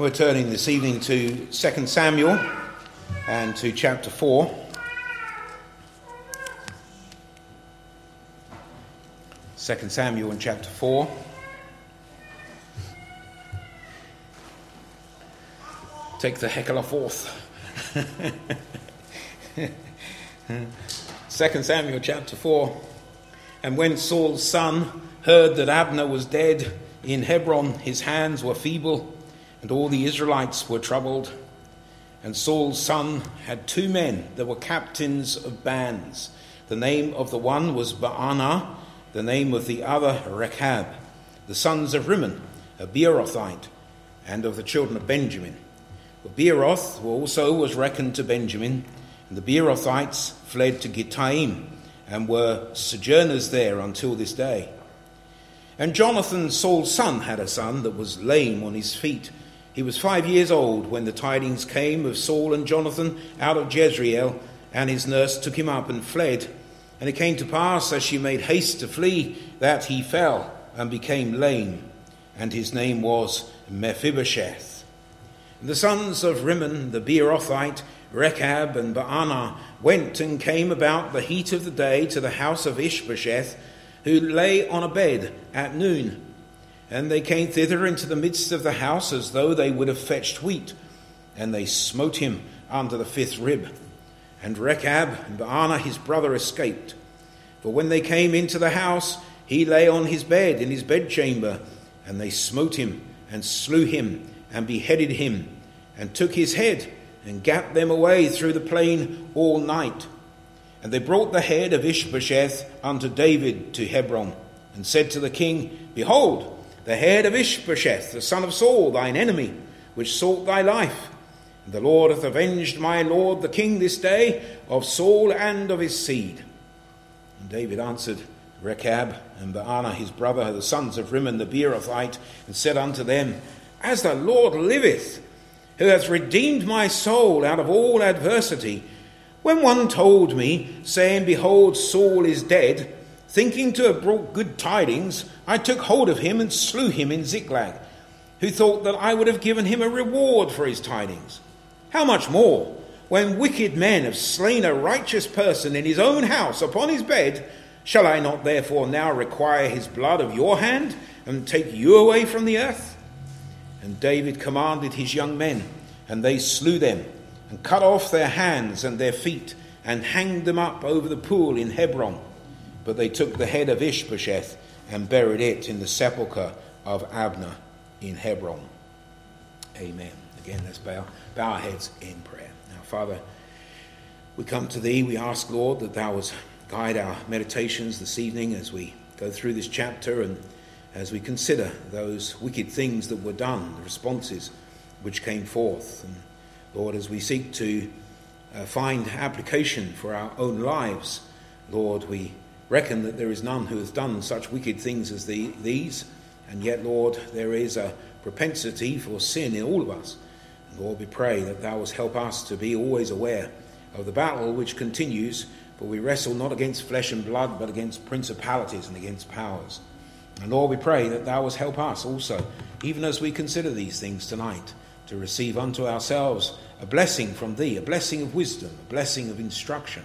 We're turning this evening to 2 Samuel and to chapter 4. Second Samuel and chapter 4. Take the heckler forth. Second Samuel chapter 4. And when Saul's son heard that Abner was dead in Hebron, his hands were feeble and all the Israelites were troubled. And Saul's son had two men that were captains of bands. The name of the one was Baanah, the name of the other Rechab, the sons of Rimmon, a Beerothite, and of the children of Benjamin. But Beeroth also was reckoned to Benjamin, and the Beerothites fled to Gittaim and were sojourners there until this day. And Jonathan, Saul's son, had a son that was lame on his feet he was five years old when the tidings came of Saul and Jonathan out of Jezreel, and his nurse took him up and fled. And it came to pass, as she made haste to flee, that he fell and became lame, and his name was Mephibosheth. The sons of Rimmon the Beerothite, Rechab and Baanah, went and came about the heat of the day to the house of Ishbosheth, who lay on a bed at noon. And they came thither into the midst of the house as though they would have fetched wheat. And they smote him under the fifth rib. And Rechab and Baanah his brother escaped. For when they came into the house, he lay on his bed in his bedchamber. And they smote him and slew him and beheaded him and took his head and gat them away through the plain all night. And they brought the head of Ishbosheth unto David to Hebron and said to the king, Behold, the head of Ishbosheth, the son of Saul, thine enemy, which sought thy life. And the Lord hath avenged my lord the king this day of Saul and of his seed. And David answered Rechab and Baanah his brother, the sons of Rimmon the Beerothite, and said unto them, As the Lord liveth, who hath redeemed my soul out of all adversity, when one told me, saying, Behold, Saul is dead, Thinking to have brought good tidings, I took hold of him and slew him in Ziklag, who thought that I would have given him a reward for his tidings. How much more, when wicked men have slain a righteous person in his own house upon his bed, shall I not therefore now require his blood of your hand and take you away from the earth? And David commanded his young men, and they slew them, and cut off their hands and their feet, and hanged them up over the pool in Hebron. But they took the head of Ishbosheth and buried it in the sepulchre of Abner in Hebron. Amen. Again, let's bow, bow our heads in prayer. Now, Father, we come to Thee. We ask, Lord, that Thou would guide our meditations this evening as we go through this chapter and as we consider those wicked things that were done, the responses which came forth. And Lord, as we seek to uh, find application for our own lives, Lord, we reckon that there is none who hath done such wicked things as the, these, and yet, Lord, there is a propensity for sin in all of us. And Lord, we pray that Thou wilt help us to be always aware of the battle which continues, for we wrestle not against flesh and blood, but against principalities and against powers. And Lord, we pray that Thou wilt help us also, even as we consider these things tonight, to receive unto ourselves a blessing from Thee, a blessing of wisdom, a blessing of instruction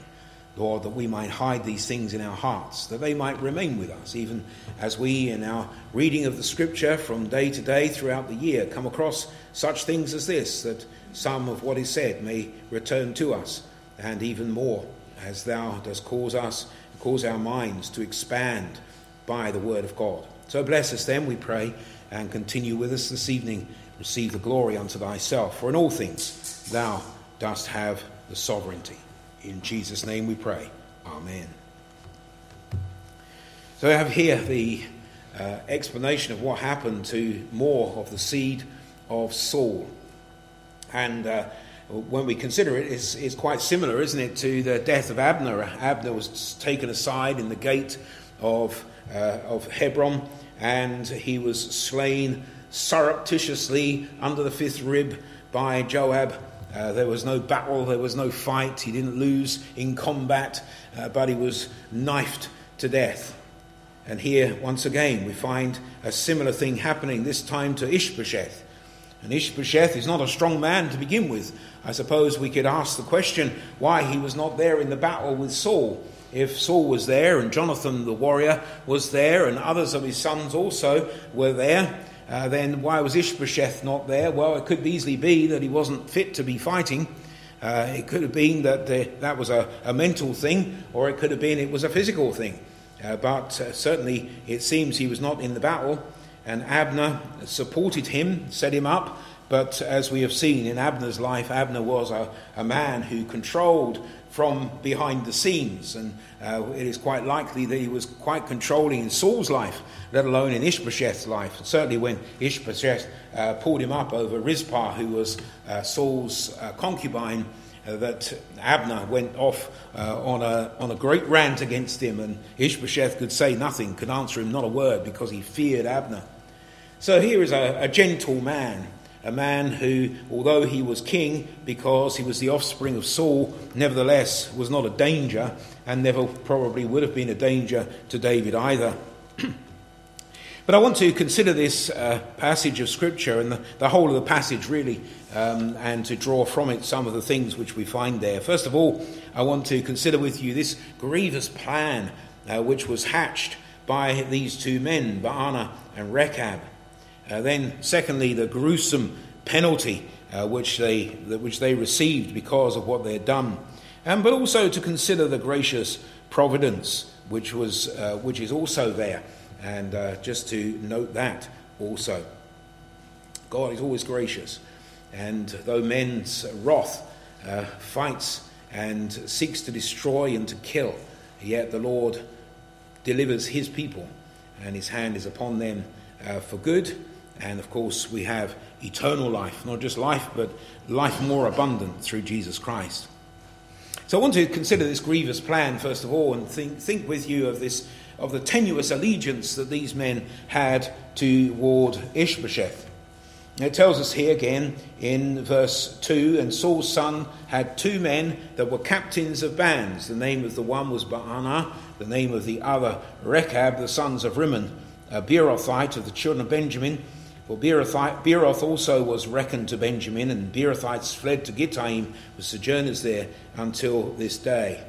Lord, that we might hide these things in our hearts, that they might remain with us, even as we, in our reading of the Scripture from day to day throughout the year, come across such things as this, that some of what is said may return to us, and even more, as Thou dost cause us, cause our minds to expand by the Word of God. So bless us then, we pray, and continue with us this evening. Receive the glory unto Thyself, for in all things Thou dost have the sovereignty. In Jesus' name we pray. Amen. So I have here the uh, explanation of what happened to more of the seed of Saul. And uh, when we consider it, it's, it's, quite similar, isn't it, to the death of Abner. Abner was taken aside in the gate of, uh, of Hebron, and he was slain surreptitiously under the fifth rib by Joab uh, there was no battle, there was no fight. He didn't lose in combat, uh, but he was knifed to death. And here, once again, we find a similar thing happening, this time to Ishbosheth. And Ishbosheth is not a strong man to begin with. I suppose we could ask the question why he was not there in the battle with Saul. If Saul was there and Jonathan the warrior was there and others of his sons also were there, uh, then why was Ishbosheth not there? Well, it could easily be that he wasn't fit to be fighting. Uh, it could have been that uh, that was a, a, mental thing, or it could have been it was a physical thing. Uh, but uh, certainly it seems he was not in the battle and Abner supported him, set him up. But as we have seen in Abner's life, Abner was a, a man who controlled from behind the scenes, and uh, it is quite likely that he was quite controlling in Saul's life, let alone in Ishbosheth's life. certainly, when Ishbosheth uh, pulled him up over Rizpah, who was uh, Saul's uh, concubine, uh, that Abner went off uh, on, a, on a great rant against him, and Ishbosheth could say nothing, could answer him not a word, because he feared Abner. So here is a, a gentle man, a man who, although he was king because he was the offspring of Saul, nevertheless was not a danger and never probably would have been a danger to David either. But I want to consider this uh, passage of Scripture and the, the, whole of the passage, really, um, and to draw from it some of the things which we find there. First of all, I want to consider with you this grievous plan uh, which was hatched by these two men, Baanah and Rechab. Uh, then, secondly, the gruesome penalty uh, which, they, which they received because of what they had done. Um, but also to consider the gracious providence which, was, uh, which is also there. And uh, just to note that also. God is always gracious. And though men's wrath uh, fights and seeks to destroy and to kill, yet the Lord delivers his people, and his hand is upon them uh, for good and of course, we have eternal life, not just life, but life more abundant through Jesus Christ. So I want to consider this grievous plan, first of all, and think, think with you of this of the tenuous allegiance that these men had toward Ishbosheth. It tells us here again in verse 2 and Saul's son had two men that were captains of bands. The name of the one was Baanah, the name of the other Rechab, the sons of Rimmon, a Beerothite of the children of Benjamin. For Beeroth also was reckoned to Benjamin, and Beerothites fled to Gittaim, with sojourners there until this day.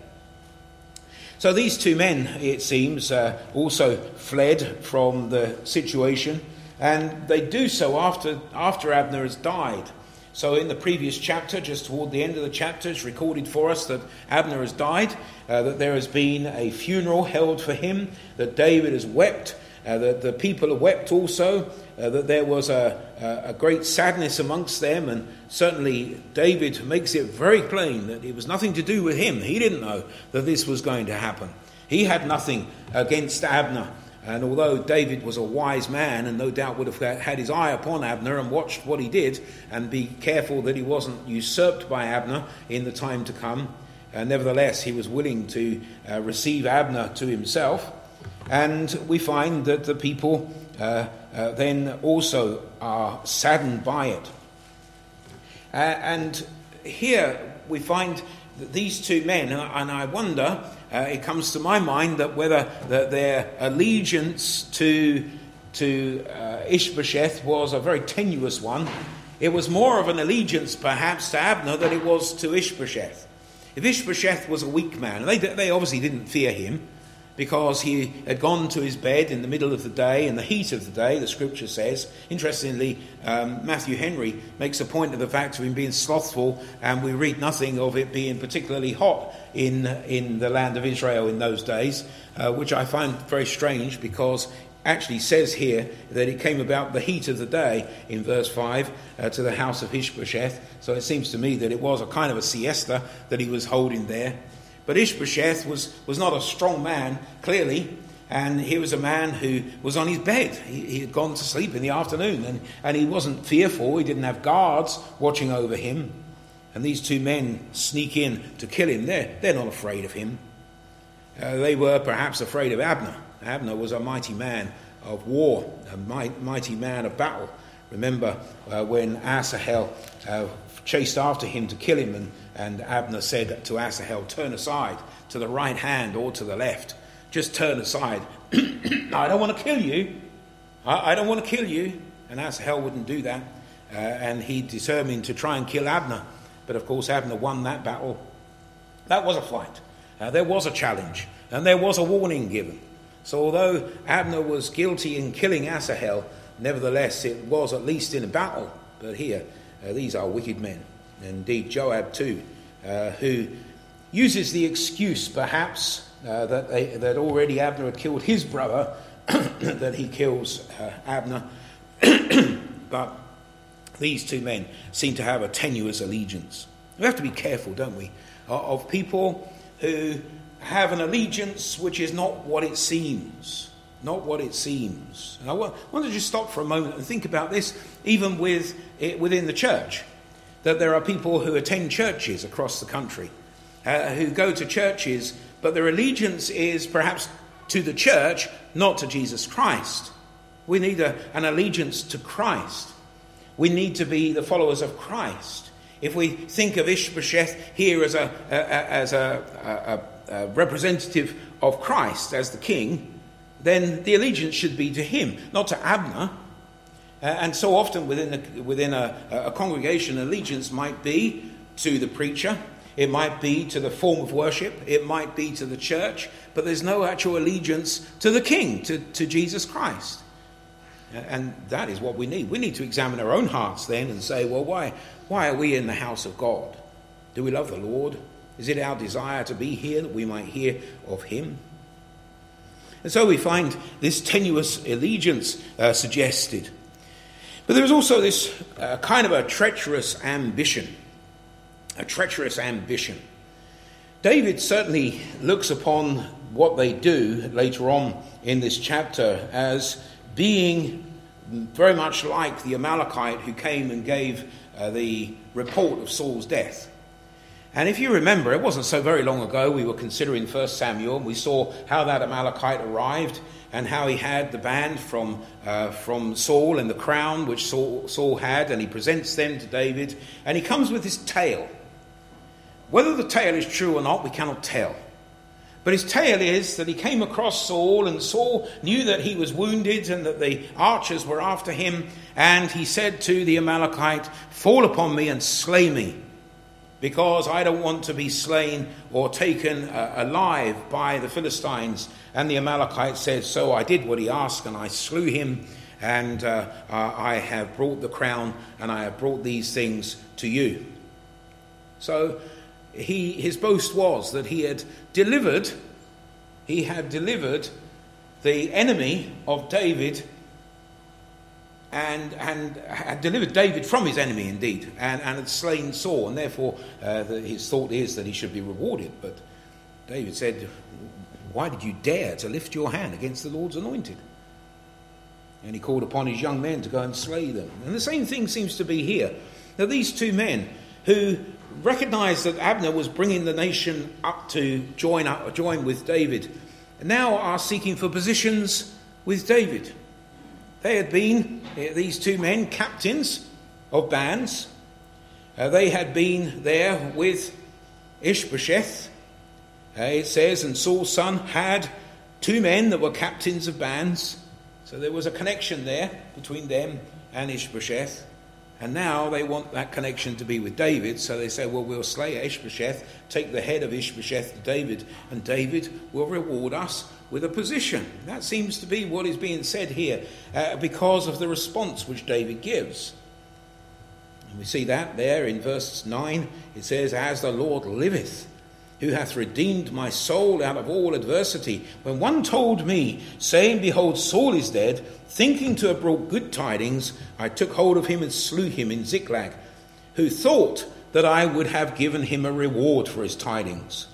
So these two men, it seems, uh, also fled from the situation, and they do so after, after Abner has died. So, in the previous chapter, just toward the end of the chapter, it's recorded for us that Abner has died, uh, that there has been a funeral held for him, that David has wept, uh, that the people wept also, uh, that there was a, a, great sadness amongst them, and certainly David makes it very plain that it was nothing to do with him. He didn't know that this was going to happen. He had nothing against Abner. And although David was a wise man and no doubt would have had his eye upon Abner and watched what he did and be careful that he wasn't usurped by Abner in the time to come, uh, nevertheless, he was willing to uh, receive Abner to himself. And we find that the people uh, uh, then also are saddened by it. Uh, and here we find that these two men, and I wonder, uh, it comes to my mind that whether that their allegiance to, to uh, Ishbosheth was a very tenuous one. It was more of an allegiance, perhaps, to Abner than it was to Ishbosheth. If Ishbosheth was a weak man, they, they obviously didn't fear him, because he had gone to his bed in the middle of the day, in the heat of the day, the scripture says. Interestingly, um, Matthew Henry makes a point of the fact of him being slothful, and we read nothing of it being particularly hot in, in the land of Israel in those days, uh, which I find very strange because actually says here that it came about the heat of the day in verse 5 uh, to the house of Ishbosheth. So it seems to me that it was a kind of a siesta that he was holding there. But Ishbosheth was, was not a strong man, clearly, and he was a man who was on his bed. He, he, had gone to sleep in the afternoon, and, and he wasn't fearful. He didn't have guards watching over him. And these two men sneak in to kill him. They're, they're not afraid of him. Uh, they were perhaps afraid of Abner. Abner was a mighty man of war, a mighty man of battle. Remember uh, when Asahel uh, chased after him to kill him, and, and Abner said to Asahel, Turn aside to the right hand or to the left. Just turn aside. I don't want to kill you. I, I, don't want to kill you. And Asahel wouldn't do that. Uh, and he determined to try and kill Abner. But of course, Abner won that battle. That was a fight. Uh, there was a challenge, and there was a warning given. So, although Abner was guilty in killing Asahel, nevertheless, it was at least in a battle. But here, uh, these are wicked men. Indeed, Joab, too, uh, who uses the excuse, perhaps, uh, that, they, that already Abner had killed his brother, that he kills uh, Abner. but these two men seem to have a tenuous allegiance. We have to be careful, don't we, of people who have an allegiance which is not what it seems. Not what it seems. And I want, to just stop for a moment and think about this, even with, it, within the church. That there are people who attend churches across the country, uh, who go to churches, but their allegiance is perhaps to the church, not to Jesus Christ. We need a, an allegiance to Christ. We need to be the followers of Christ. If we think of Ishbosheth here as a, a, a as a, a, representative of Christ as the king, then the allegiance should be to him, not to Abner. Uh, and so often within, a, within a, a congregation, allegiance might be to the preacher, it might be to the form of worship, it might be to the church, but there's no actual allegiance to the king, to, to Jesus Christ. And that is what we need. We need to examine our own hearts then and say, well, why, why are we in the house of God? Do we love the Lord? Is it our desire to be here that we might hear of Him? And so we find this tenuous allegiance uh, suggested. But there is also this uh, kind of a treacherous ambition. A treacherous ambition. David certainly looks upon what they do later on in this chapter as being very much like the Amalekite who came and gave uh, the report of Saul's death. And if you remember, it wasn't so very long ago we were considering 1 Samuel, we saw how that Amalekite arrived and how he had the band from, uh, from Saul and the crown which Saul, Saul had, and he presents them to David, and he comes with his tale. Whether the tale is true or not, we cannot tell. But his tale is that he came across Saul, and Saul knew that he was wounded and that the archers were after him. And he said to the Amalekite, Fall upon me and slay me, because I don't want to be slain or taken uh, alive by the Philistines. And the Amalekite said, So I did what he asked, and I slew him, and uh, I have brought the crown, and I have brought these things to you. So he, his boast was that he had delivered, he had delivered the enemy of David and, and had delivered David from his enemy indeed and, and had slain Saul and therefore uh, the, his thought is that he should be rewarded. But David said why did you dare to lift your hand against the Lord's anointed? And he called upon his young men to go and slay them. And the same thing seems to be here. Now these two men who recognized that Abner was bringing the nation up to join, up, join with David, now are seeking for positions with David. They had been, eh, these two men, captains of bands. Uh, they had been there with Ishbosheth. Uh, it says, and Saul's son had two men that were captains of bands. So there was a connection there between them and Ishbosheth. And now they want that connection to be with David, so they say, well, we'll slay Ishbosheth, take the head of Ishbosheth to David, and David will reward us with a position. That seems to be what is being said here uh, because of the response which David gives. And we see that there in verse 9. It says, As the Lord liveth, who hath redeemed my soul out of all adversity. When one told me, saying, Behold, Saul is dead, thinking to have brought good tidings, I took hold of him and slew him in Ziklag, who thought that I would have given him a reward for his tidings.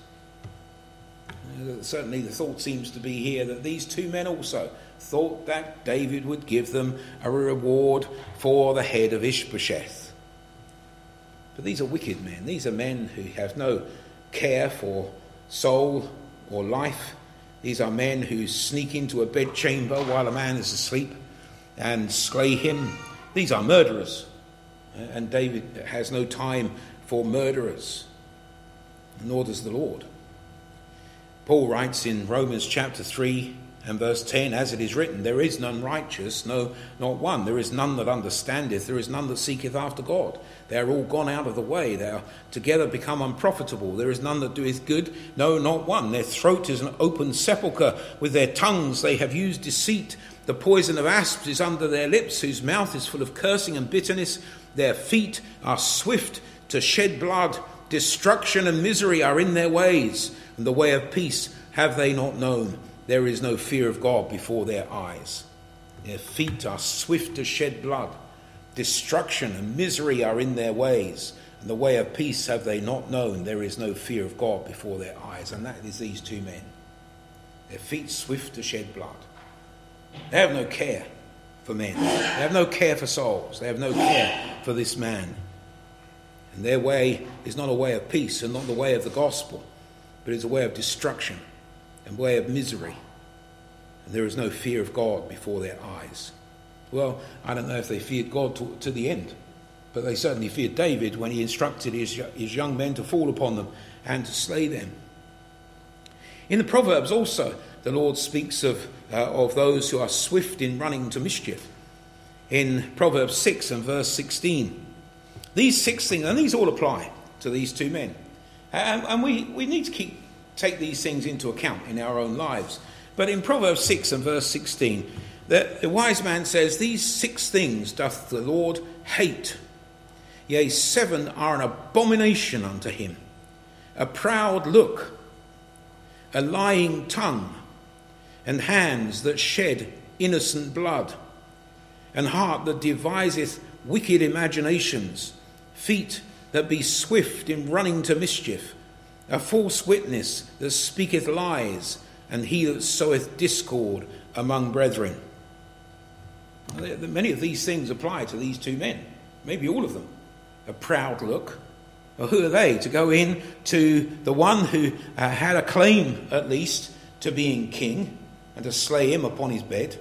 Uh, certainly, the thought seems to be here that these two men also thought that David would give them a reward for the head of Ishbosheth. But these are wicked men. These are men who have no care for soul or life. These are men who sneak into a bedchamber while a man is asleep and slay him. These are murderers. And David has no time for murderers, nor does the Lord. Paul writes in Romans chapter 3 And verse 10, as it is written, there is none righteous, no, not one. There is none that understandeth, there is none that seeketh after God. They are all gone out of the way. They are together become unprofitable. There is none that doeth good, no, not one. Their throat is an open sepulchre. With their tongues they have used deceit. The poison of asps is under their lips, whose mouth is full of cursing and bitterness. Their feet are swift to shed blood. Destruction and misery are in their ways, and the way of peace have they not known. There is no fear of God before their eyes. Their feet are swift to shed blood. Destruction and misery are in their ways, and the way of peace have they not known. There is no fear of God before their eyes. And that is these two men. Their feet swift to shed blood. They have no care for men, they have no care for souls, they have no care for this man. And their way is not a way of peace and not the way of the gospel, but it's a way of destruction and way of misery. And there is no fear of God before their eyes. Well, I don't know if they feared God to, to the end, but they certainly feared David when he instructed his, his young men to fall upon them and to slay them. In the Proverbs also, the Lord speaks of, uh, of those who are swift in running to mischief. In Proverbs 6 and verse 16, these six things, and these all apply to these two men. And, and we, we need to keep, take these things into account in our own lives. But in Proverbs 6 and verse 16, the, the wise man says, These six things doth the Lord hate. Yea, seven are an abomination unto him a proud look, a lying tongue, and hands that shed innocent blood, and heart that deviseth wicked imaginations, feet that be swift in running to mischief, a false witness that speaketh lies, and he that soweth discord among brethren. Many of these things apply to these two men, maybe all of them. A proud look. Well, who are they to go in to the one who uh, had a claim, at least, to being king and to slay him upon his bed?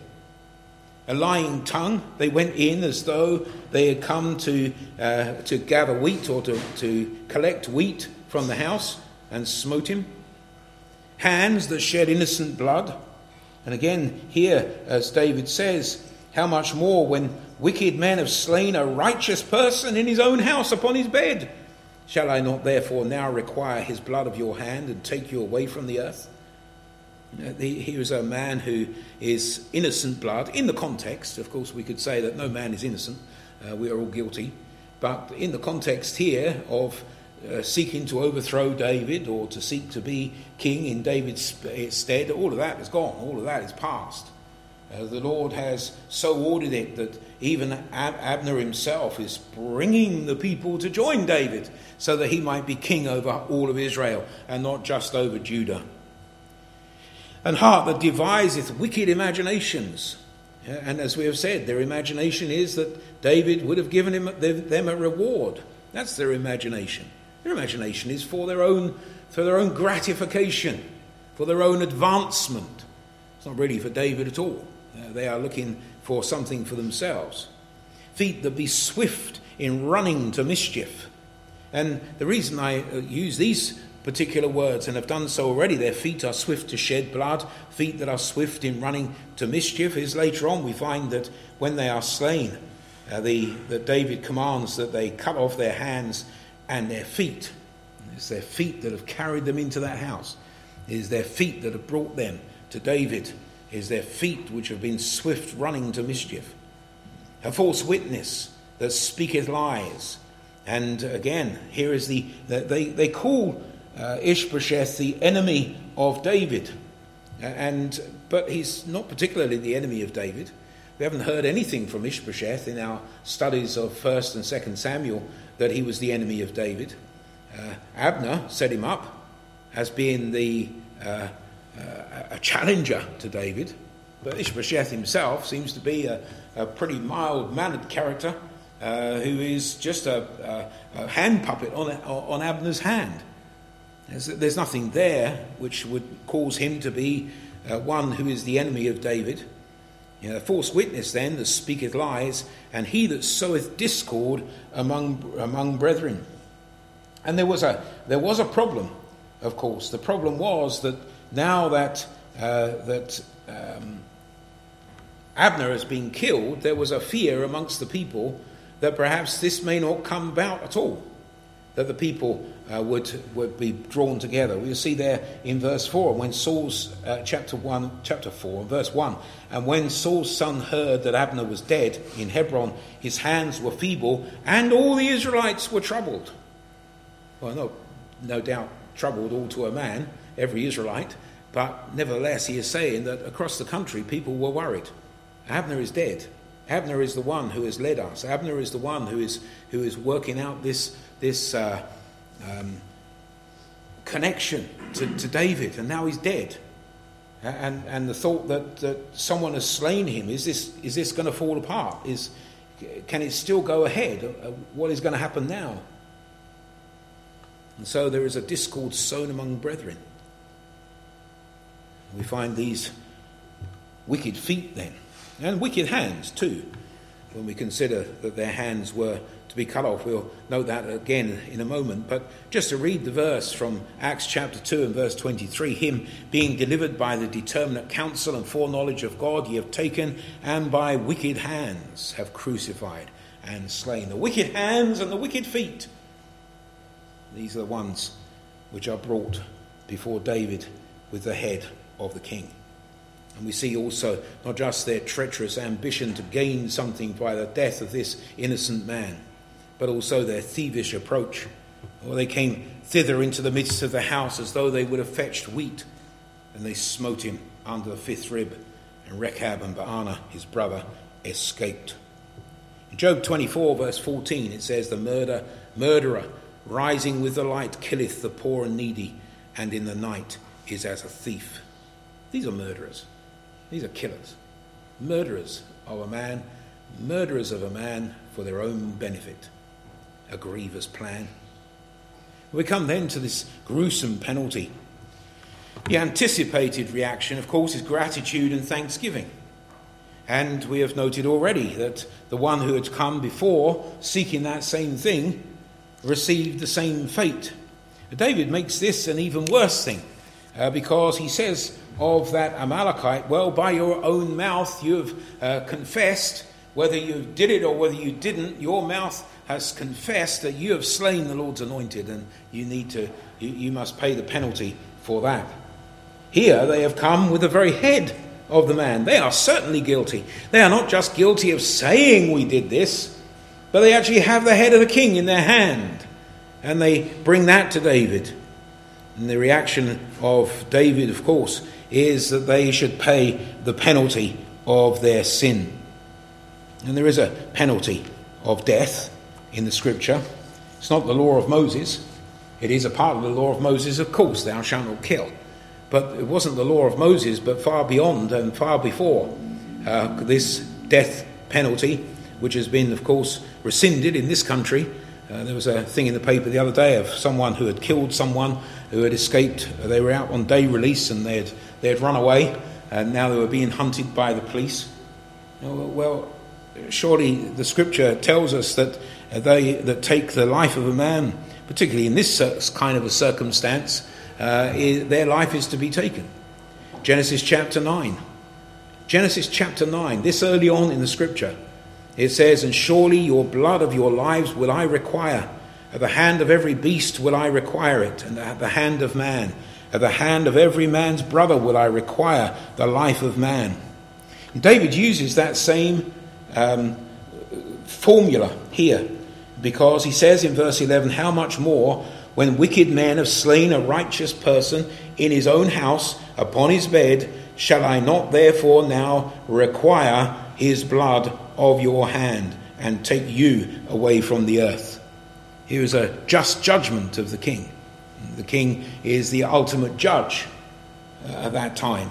A lying tongue. They went in as though they had come to, uh, to gather wheat or to, to collect wheat from the house and smote him. Hands that shed innocent blood. And again, here, as David says, how much more when wicked men have slain a righteous person in his own house upon his bed? Shall I not therefore now require his blood of your hand and take you away from the earth? Here is a man who is innocent blood. In the context, of course, we could say that no man is innocent, uh, we are all guilty. But in the context here of uh, seeking to overthrow David or to seek to be king in David's stead, all of that is gone, all of that is past. Uh, the Lord has so ordered it that even Ab- Abner himself is bringing the people to join David so that he might be king over all of Israel and not just over Judah. And heart that deviseth wicked imaginations. And as we have said, their imagination is that David would have given him, them a reward. That's their imagination. Their imagination is for their own, for their own gratification, for their own advancement. It's not really for David at all. Uh, they are looking for something for themselves. Feet that be swift in running to mischief. And the reason I uh, use these particular words and have done so already, their feet are swift to shed blood, feet that are swift in running to mischief, is later on we find that when they are slain, uh, the, that David commands that they cut off their hands and their feet. It's their feet that have carried them into that house. It is their feet that have brought them to David It is their feet which have been swift running to mischief. A false witness that speaketh lies. And again, here is the, they, they call uh, Ishbosheth the enemy of David. And, but he's not particularly the enemy of David. We haven't heard anything from Ishbosheth in our studies of 1st and 2nd Samuel that he was the enemy of David. Uh, Abner set him up as being the uh, a challenger to David. But Ishbosheth himself seems to be a, a pretty mild mannered character uh, who is just a, a, a, hand puppet on, on Abner's hand. There's, there's, nothing there which would cause him to be uh, one who is the enemy of David. You know, a false witness then that speaketh lies, and he that soweth discord among, among brethren. And there was, a, there was a problem, of course. The problem was that now that, uh, that um, Abner has been killed, there was a fear amongst the people that perhaps this may not come about at all, that the people uh, would, would be drawn together. We'll see there in verse 4, when Saul's, uh, chapter 1, chapter 4, verse 1, and when Saul's son heard that Abner was dead in Hebron, his hands were feeble, and all the Israelites were troubled. Well, no, no doubt troubled all to a man, every Israelite, but nevertheless, he is saying that across the country people were worried. Abner is dead. Abner is the one who has led us. Abner is the one who is, who is working out this, this uh, um, connection to, to David, and now he's dead. And, and the thought that, that someone has slain him, is this, is this going to fall apart? Is, can it still go ahead? Uh, what is going to happen now? And so there is a discord sown among brethren. We find these wicked feet then, and wicked hands too, when we consider that their hands were to be cut off. We'll note that again in a moment. But just to read the verse from Acts chapter 2 and verse 23 Him being delivered by the determinate counsel and foreknowledge of God, ye have taken, and by wicked hands have crucified and slain. The wicked hands and the wicked feet. These are the ones which are brought before David with the head of the king. And we see also not just their treacherous ambition to gain something by the death of this innocent man, but also their thievish approach. Or they came thither into the midst of the house as though they would have fetched wheat, and they smote him under the fifth rib, and Rechab and Baanah, his brother, escaped. In Job 24, verse 14, it says, The murder, murderer, rising with the light, killeth the poor and needy, and in the night is as a thief. These are murderers. These are killers. Murderers of a man, murderers of a man for their own benefit. A grievous plan. We come then to this gruesome penalty. The anticipated reaction, of course, is gratitude and thanksgiving. And we have noted already that the one who had come before seeking that same thing received the same fate. David makes this an even worse thing uh, because he says of that Amalekite, Well, by your own mouth you have uh, confessed, whether you did it or whether you didn't, your mouth has confessed that you have slain the Lord's anointed, and you need to, you, you must pay the penalty for that. Here they have come with the very head of the man. They are certainly guilty. They are not just guilty of saying we did this, but they actually have the head of the king in their hand. And they bring that to David. And the reaction of David, of course, is that they should pay the penalty of their sin. And there is a penalty of death in the scripture. It's not the law of Moses. It is a part of the law of Moses, of course, thou shalt not kill. But it wasn't the law of Moses, but far beyond and far before uh, this death penalty, which has been, of course, rescinded in this country uh, there was a thing in the paper the other day of someone who had killed someone who had escaped. They were out on day release and they had, they had run away, and now they were being hunted by the police. well, surely the scripture tells us that they that take the life of a man, particularly in this kind of a circumstance, uh, their life is to be taken. Genesis chapter 9. Genesis chapter 9, this early on in the scripture. It says, And surely your blood of your lives will I require. At the hand of every beast will I require it, and at the hand of man. At the hand of every man's brother will I require the life of man. And David uses that same um, formula here because he says in verse 11, How much more when wicked men have slain a righteous person in his own house upon his bed, shall I not therefore now require his blood of your hand and take you away from the earth. Here is a just judgment of the king. The king is the ultimate judge uh, at that time.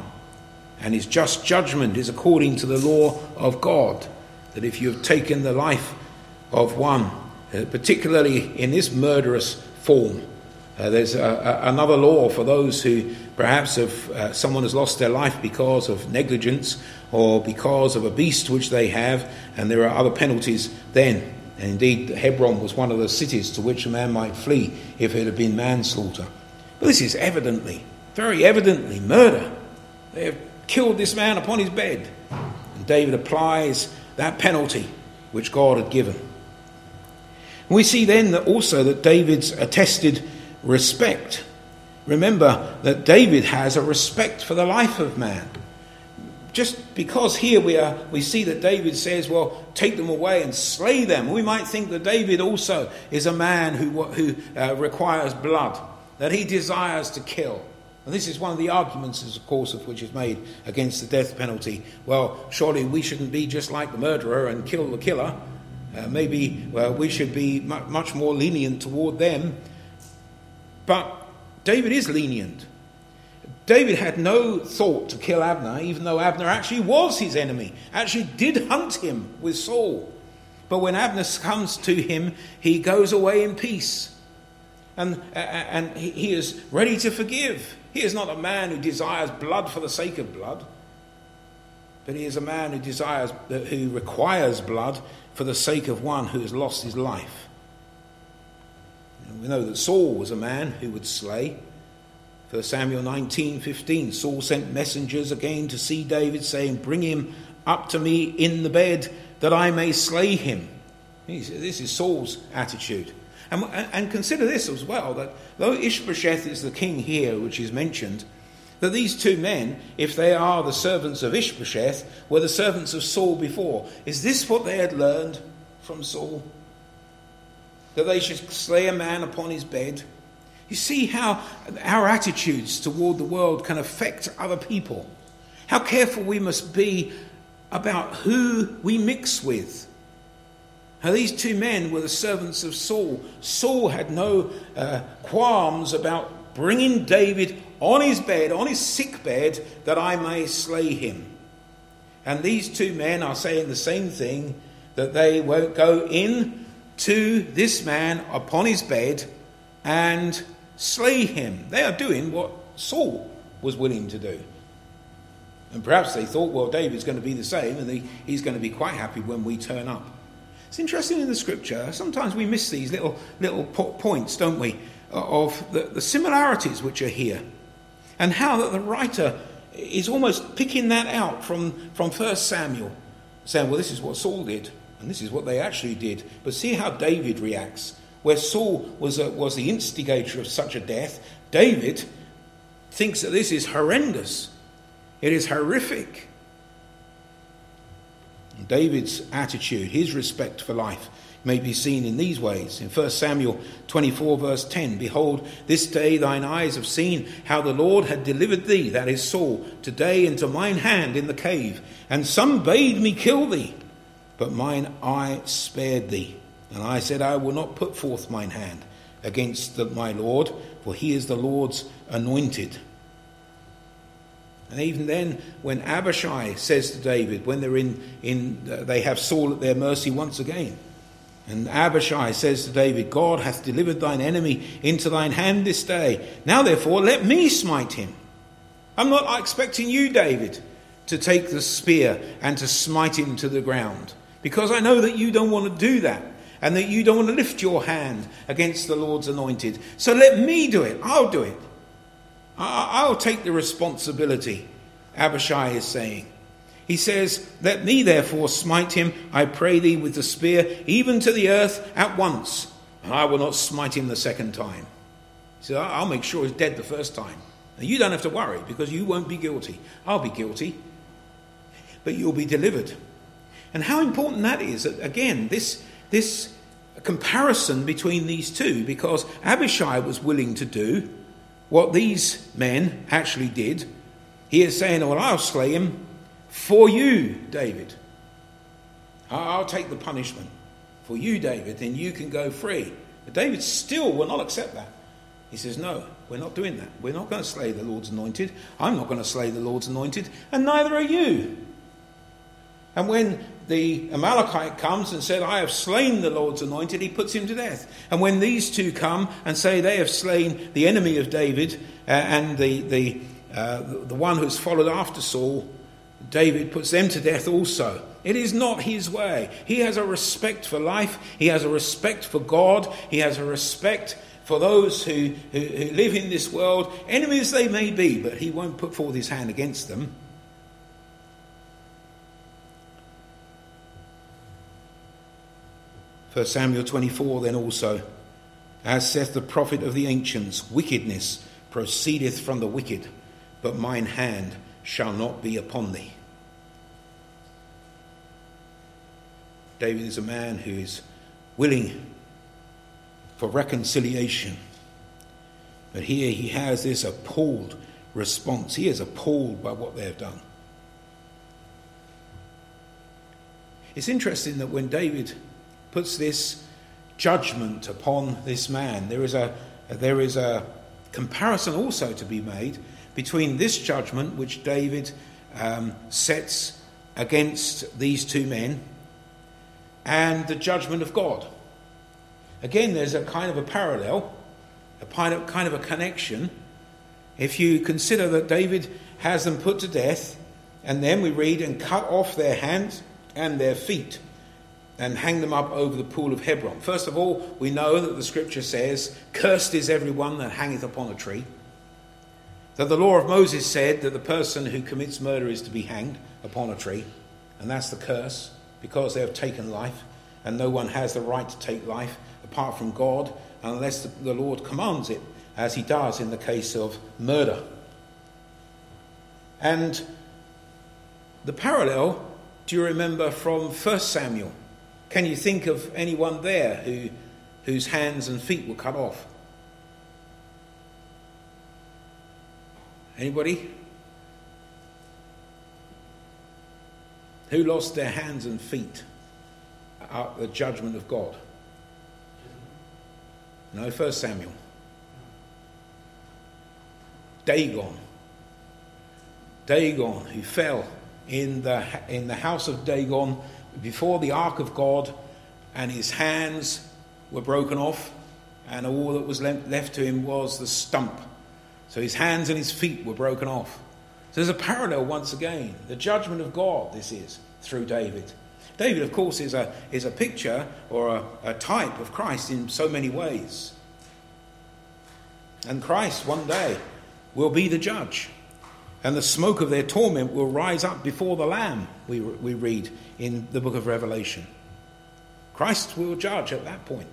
And his just judgment is according to the law of God. That if you have taken the life of one, uh, particularly in this murderous form, uh, there's a, a, another law for those who perhaps have, uh, someone has lost their life because of negligence or because of a beast which they have, and there are other penalties then. And indeed, Hebron was one of the cities to which a man might flee if it had been manslaughter. But this is evidently, very evidently, murder. They have killed this man upon his bed. And David applies that penalty which God had given. We see then that also that David's attested respect. Remember that David has a respect for the life of man. Just because here we are, we see that David says, "Well, take them away and slay them." We might think that David also is a man who who uh, requires blood, that he desires to kill. And this is one of the arguments, of course, of which is made against the death penalty. Well, surely we shouldn't be just like the murderer and kill the killer. Uh, maybe well, we should be much more lenient toward them. But David is lenient. David had no thought to kill Abner, even though Abner actually was his enemy, actually did hunt him with Saul. But when Abner comes to him, he goes away in peace. And, and he is ready to forgive. He is not a man who desires blood for the sake of blood, but he is a man who desires, who requires blood for the sake of one who has lost his life. And we know that Saul was a man who would slay. 1 Samuel 19:15 Saul sent messengers again to see David saying bring him up to me in the bed that I may slay him. This is Saul's attitude. And, and consider this as well that though Ishbosheth is the king here, which is mentioned, that these two men, if they are the servants of Ishbosheth, were the servants of Saul before. Is this what they had learned from Saul? That they should slay a man upon his bed? You see how our attitudes toward the world can affect other people. How careful we must be about who we mix with. Now, these two men were the servants of Saul. Saul had no uh, qualms about bringing David on his bed, on his sick bed, that I may slay him. And these two men are saying the same thing that they won't go in to this man upon his bed and slay him. They are doing what Saul was willing to do. And perhaps they thought, well, David's going to be the same, and he's going to be quite happy when we turn up. It's interesting in the scripture, sometimes we miss these little, little points, don't we, of the, the similarities which are here and how that the writer is almost picking that out from, from 1 Samuel, saying, well, this is what Saul did, and this is what they actually did. But see how David reacts. Where Saul was, a, was the instigator of such a death, David thinks that this is horrendous. It is horrific. David's attitude, his respect for life, may be seen in these ways. In 1 Samuel 24, verse 10 Behold, this day thine eyes have seen how the Lord had delivered thee, that is Saul, today into mine hand in the cave. And some bade me kill thee, but mine eye spared thee. And I said, I will not put forth mine hand against the, my Lord, for he is the Lord's anointed. And even then, when Abishai says to David, when they're in, in uh, they have Saul at their mercy once again, and Abishai says to David, God hath delivered thine enemy into thine hand this day. Now, therefore, let me smite him. I'm not expecting you, David, to take the spear and to smite him to the ground, because I know that you don't want to do that and that you don't want to lift your hand against the Lord's anointed. So let me do it. I'll do it. I'll take the responsibility, Abishai is saying. He says, Let me therefore smite him, I pray thee, with the spear, even to the earth at once, and I will not smite him the second time. He says, I'll make sure he's dead the first time. And you don't have to worry because you won't be guilty. I'll be guilty, but you'll be delivered. And how important that is, again, this, this comparison between these two, because Abishai was willing to do what these men actually did. He is saying, Well, I'll slay him for you, David. I'll take the punishment for you, David, then you can go free. But David still will not accept that. He says, No, we're not doing that. We're not going to slay the Lord's anointed. I'm not going to slay the Lord's anointed, and neither are you. And when the Amalekite comes and said, I have slain the Lord's anointed, he puts him to death. And when these two come and say they have slain the enemy of David uh, and the, the, uh, the one who's followed after Saul, David puts them to death also. It is not his way. He has a respect for life, he has a respect for God, he has a respect for those who, who, who live in this world, enemies they may be, but he won't put forth his hand against them. 1 Samuel 24 then also, as saith the prophet of the ancients, wickedness proceedeth from the wicked, but mine hand shall not be upon thee. David is a man who is willing for reconciliation. But here he has this appalled response. He is appalled by what they have done. It's interesting that when David puts this judgment upon this man, there is a, there is a comparison also to be made between this judgment which David um, sets against these two men and the judgment of God. Again, there's a kind of a parallel, a kind of, kind of a connection. If you consider that David has them put to death, and then we read, and cut off their hands and their feet, and hang them up over the pool of Hebron. First of all, we know that the scripture says, Cursed is everyone that hangeth upon a tree. That the law of Moses said that the person who commits murder is to be hanged upon a tree, and that's the curse, because they have taken life, and no one has the right to take life apart from God unless the Lord commands it, as he does in the case of murder. And the parallel, do you remember from 1 Samuel? Can you think of anyone there who, whose hands and feet were cut off? Anybody? Who lost their hands and feet at the judgment of God? No, First Samuel. Dagon. Dagon, who fell in the, in the house of Dagon before the ark of God, and his hands were broken off, and all that was left to him was the stump. So his hands and his feet were broken off. So there's a parallel once again. The judgment of God, this is, through David. David, of course, is a, is a picture or a, a type of Christ in so many ways. And Christ, one day, will be the judge. And the smoke of their torment will rise up before the Lamb, we, we read in the book of Revelation. Christ will judge at that point.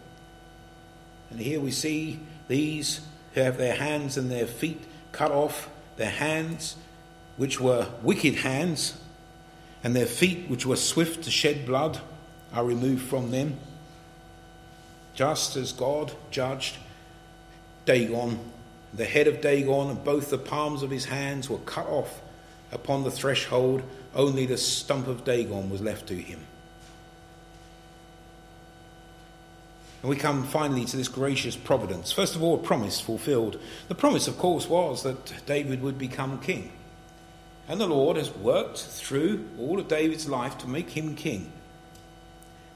And here we see these who have their hands and their feet cut off, their hands, which were wicked hands, and their feet, which were swift to shed blood, are removed from them, just as God judged Dagon. The head of Dagon and both the palms of his hands were cut off upon the threshold, only the stump of Dagon was left to him. And we come finally to this gracious providence. First of all, a promise fulfilled. The promise, of course, was that David would become king. And the Lord has worked through all of David's life to make him king.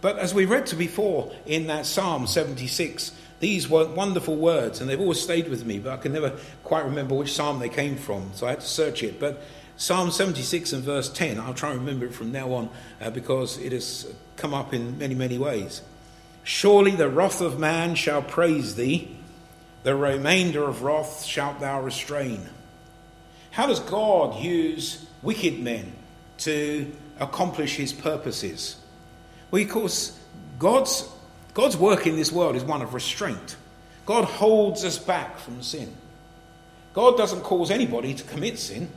But as we read to before in that Psalm 76, these were wonderful words, and they've always stayed with me, but I can never quite remember which psalm they came from, so I had to search it. But Psalm 76 and verse 10, I'll try and remember it from now on uh, because it has come up in many, many ways. Surely the wrath of man shall praise thee, the remainder of wrath shalt thou restrain. How does God use wicked men to accomplish his purposes? Well, of course, God's, God's work in this world is one of restraint. God holds us back from sin. God doesn't cause anybody to commit sin,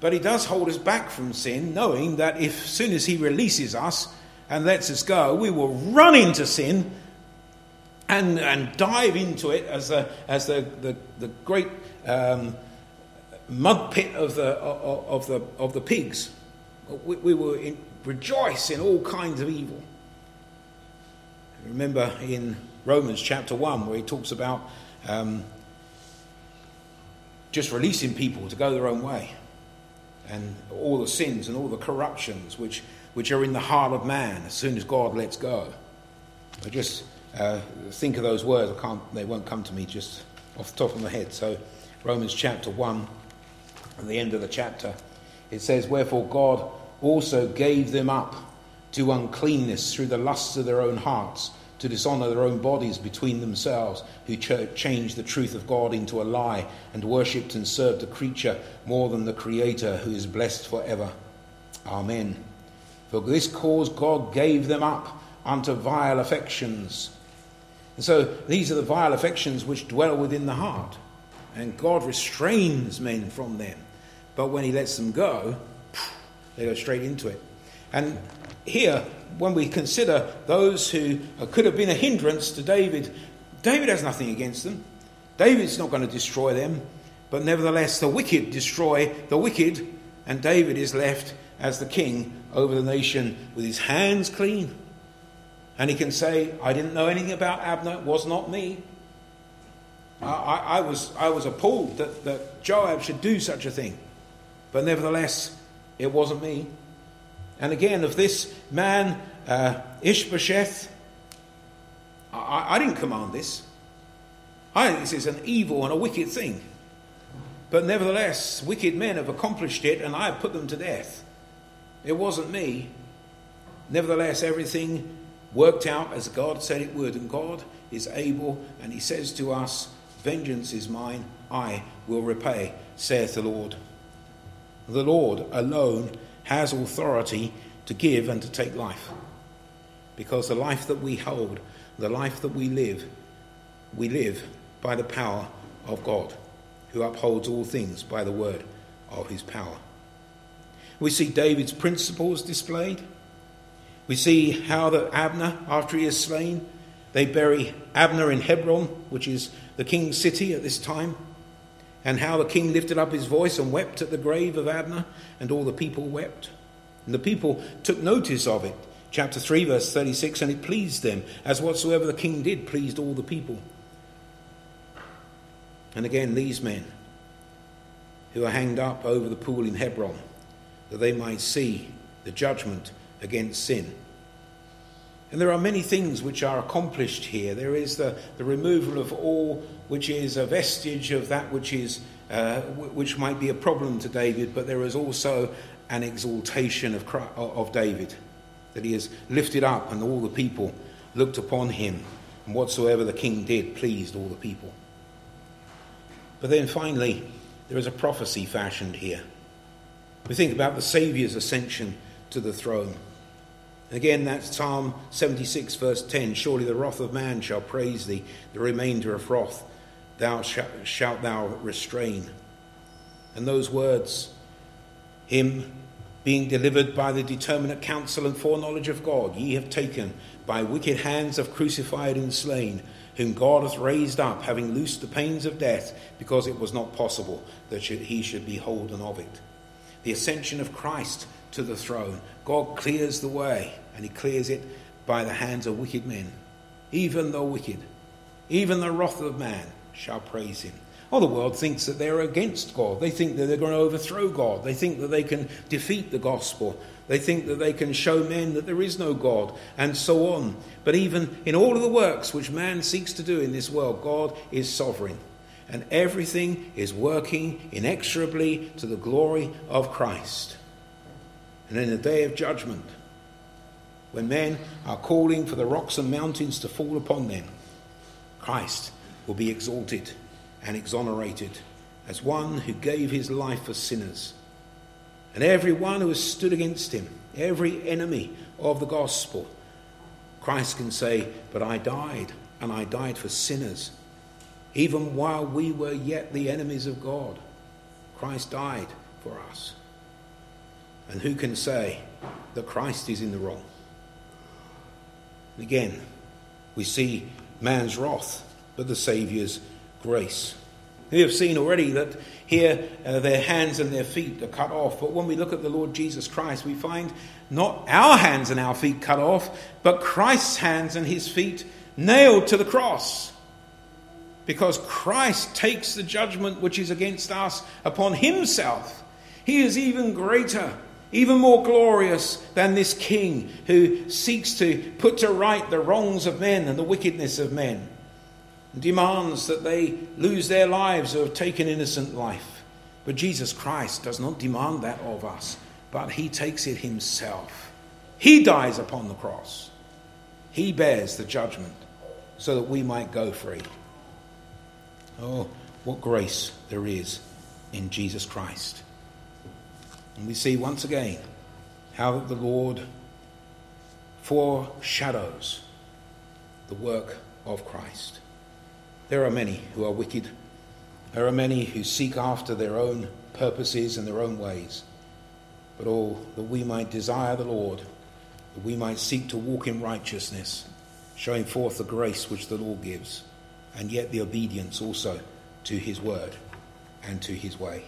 but he does hold us back from sin, knowing that if soon as he releases us and lets us go, we will run into sin and, and dive into it as the, as the, the, the great um, mud pit of the, of the, of the pigs. We, we will in, rejoice in all kinds of evil. Remember in Romans chapter 1 where he talks about um, just releasing people to go their own way and all the sins and all the corruptions which, which are in the heart of man as soon as God lets go. I just uh, think of those words. I can't, they won't come to me just off the top of my head. So, Romans chapter 1 at the end of the chapter, it says, Wherefore God also gave them up to uncleanness through the lusts of their own hearts, to dishonour their own bodies between themselves, who ch- changed the truth of God into a lie, and worshipped and served a creature more than the Creator, who is blessed for ever. Amen. For this cause God gave them up unto vile affections. And so these are the vile affections which dwell within the heart. And God restrains men from them. But when He lets them go, they go straight into it. And here, when we consider those who could have been a hindrance to David, David has nothing against them. David's not going to destroy them. But nevertheless, the wicked destroy the wicked, and David is left as the king over the nation with his hands clean. And he can say, I didn't know anything about Abner, it was not me. I, I, I, was, I was appalled that, that Joab should do such a thing. But nevertheless, it wasn't me. And again, of this man, uh, Ishbosheth, I, I didn't command this. I think this is an evil and a wicked thing. But nevertheless, wicked men have accomplished it, and I have put them to death. It wasn't me. Nevertheless, everything worked out as God said it would, and God is able, and He says to us, Vengeance is mine, I will repay, saith the Lord. The Lord alone has authority to give and to take life. Because the life that we hold, the life that we live, we live by the power of God, who upholds all things by the word of his power. We see David's principles displayed. We see how that Abner, after he is slain, they bury Abner in Hebron, which is the king's city at this time, and how the king lifted up his voice and wept at the grave of Abner, and all the people wept. And the people took notice of it. Chapter 3, verse 36 And it pleased them, as whatsoever the king did pleased all the people. And again, these men who are hanged up over the pool in Hebron, that they might see the judgment against sin. And there are many things which are accomplished here. There is the, the removal of all which is a vestige of that which is uh, which might be a problem to David, but there is also an exaltation of, Christ, of David, that he is lifted up, and all the people looked upon him, and whatsoever the king did pleased all the people. But then finally, there is a prophecy fashioned here. We think about the Saviour's ascension to the throne. Again, that's Psalm 76, verse 10 Surely the wrath of man shall praise thee, the remainder of wrath thou shalt, shalt thou restrain. And those words, him being delivered by the determinate counsel and foreknowledge of God, ye have taken by wicked hands have crucified and slain whom God hath raised up, having loosed the pains of death, because it was not possible that he should be holden of it. The ascension of Christ to the throne, God clears the way, and he clears it by the hands of wicked men. Even the wicked, even the wrath of man shall praise him. Oh, the world thinks that they're against God. They think that they're going to overthrow God. They think that they can defeat the gospel. They think that they can show men that there is no God, and so on. But even in all of the works which man seeks to do in this world, God is sovereign. And everything is working inexorably to the glory of Christ. And in the day of judgment, when men are calling for the rocks and mountains to fall upon them, Christ will be exalted and exonerated as one who gave his life for sinners. And every one who has stood against him, every enemy of the gospel, Christ can say, But I died, and I died for sinners. Even while we were yet the enemies of God, Christ died for us. And who can say that Christ is in the wrong? Again, we see man's wrath, but the Saviour's grace. We have seen already that here uh, their hands and their feet are cut off. But when we look at the Lord Jesus Christ, we find not our hands and our feet cut off, but Christ's hands and his feet nailed to the cross. Because Christ takes the judgment which is against us upon himself. He is even greater, even more glorious than this king who seeks to put to right the wrongs of men and the wickedness of men and demands that they lose their lives who have taken innocent life. But Jesus Christ does not demand that of us, but he takes it himself. He dies upon the cross. He bears the judgment so that we might go free. Oh, what grace there is in Jesus Christ. And we see once again how the Lord foreshadows the work of Christ. There are many who are wicked. There are many who seek after their own purposes and their own ways. But oh, that we might desire the Lord, that we might seek to walk in righteousness, showing forth the grace which the Lord gives, and yet the obedience also to his word and to his way.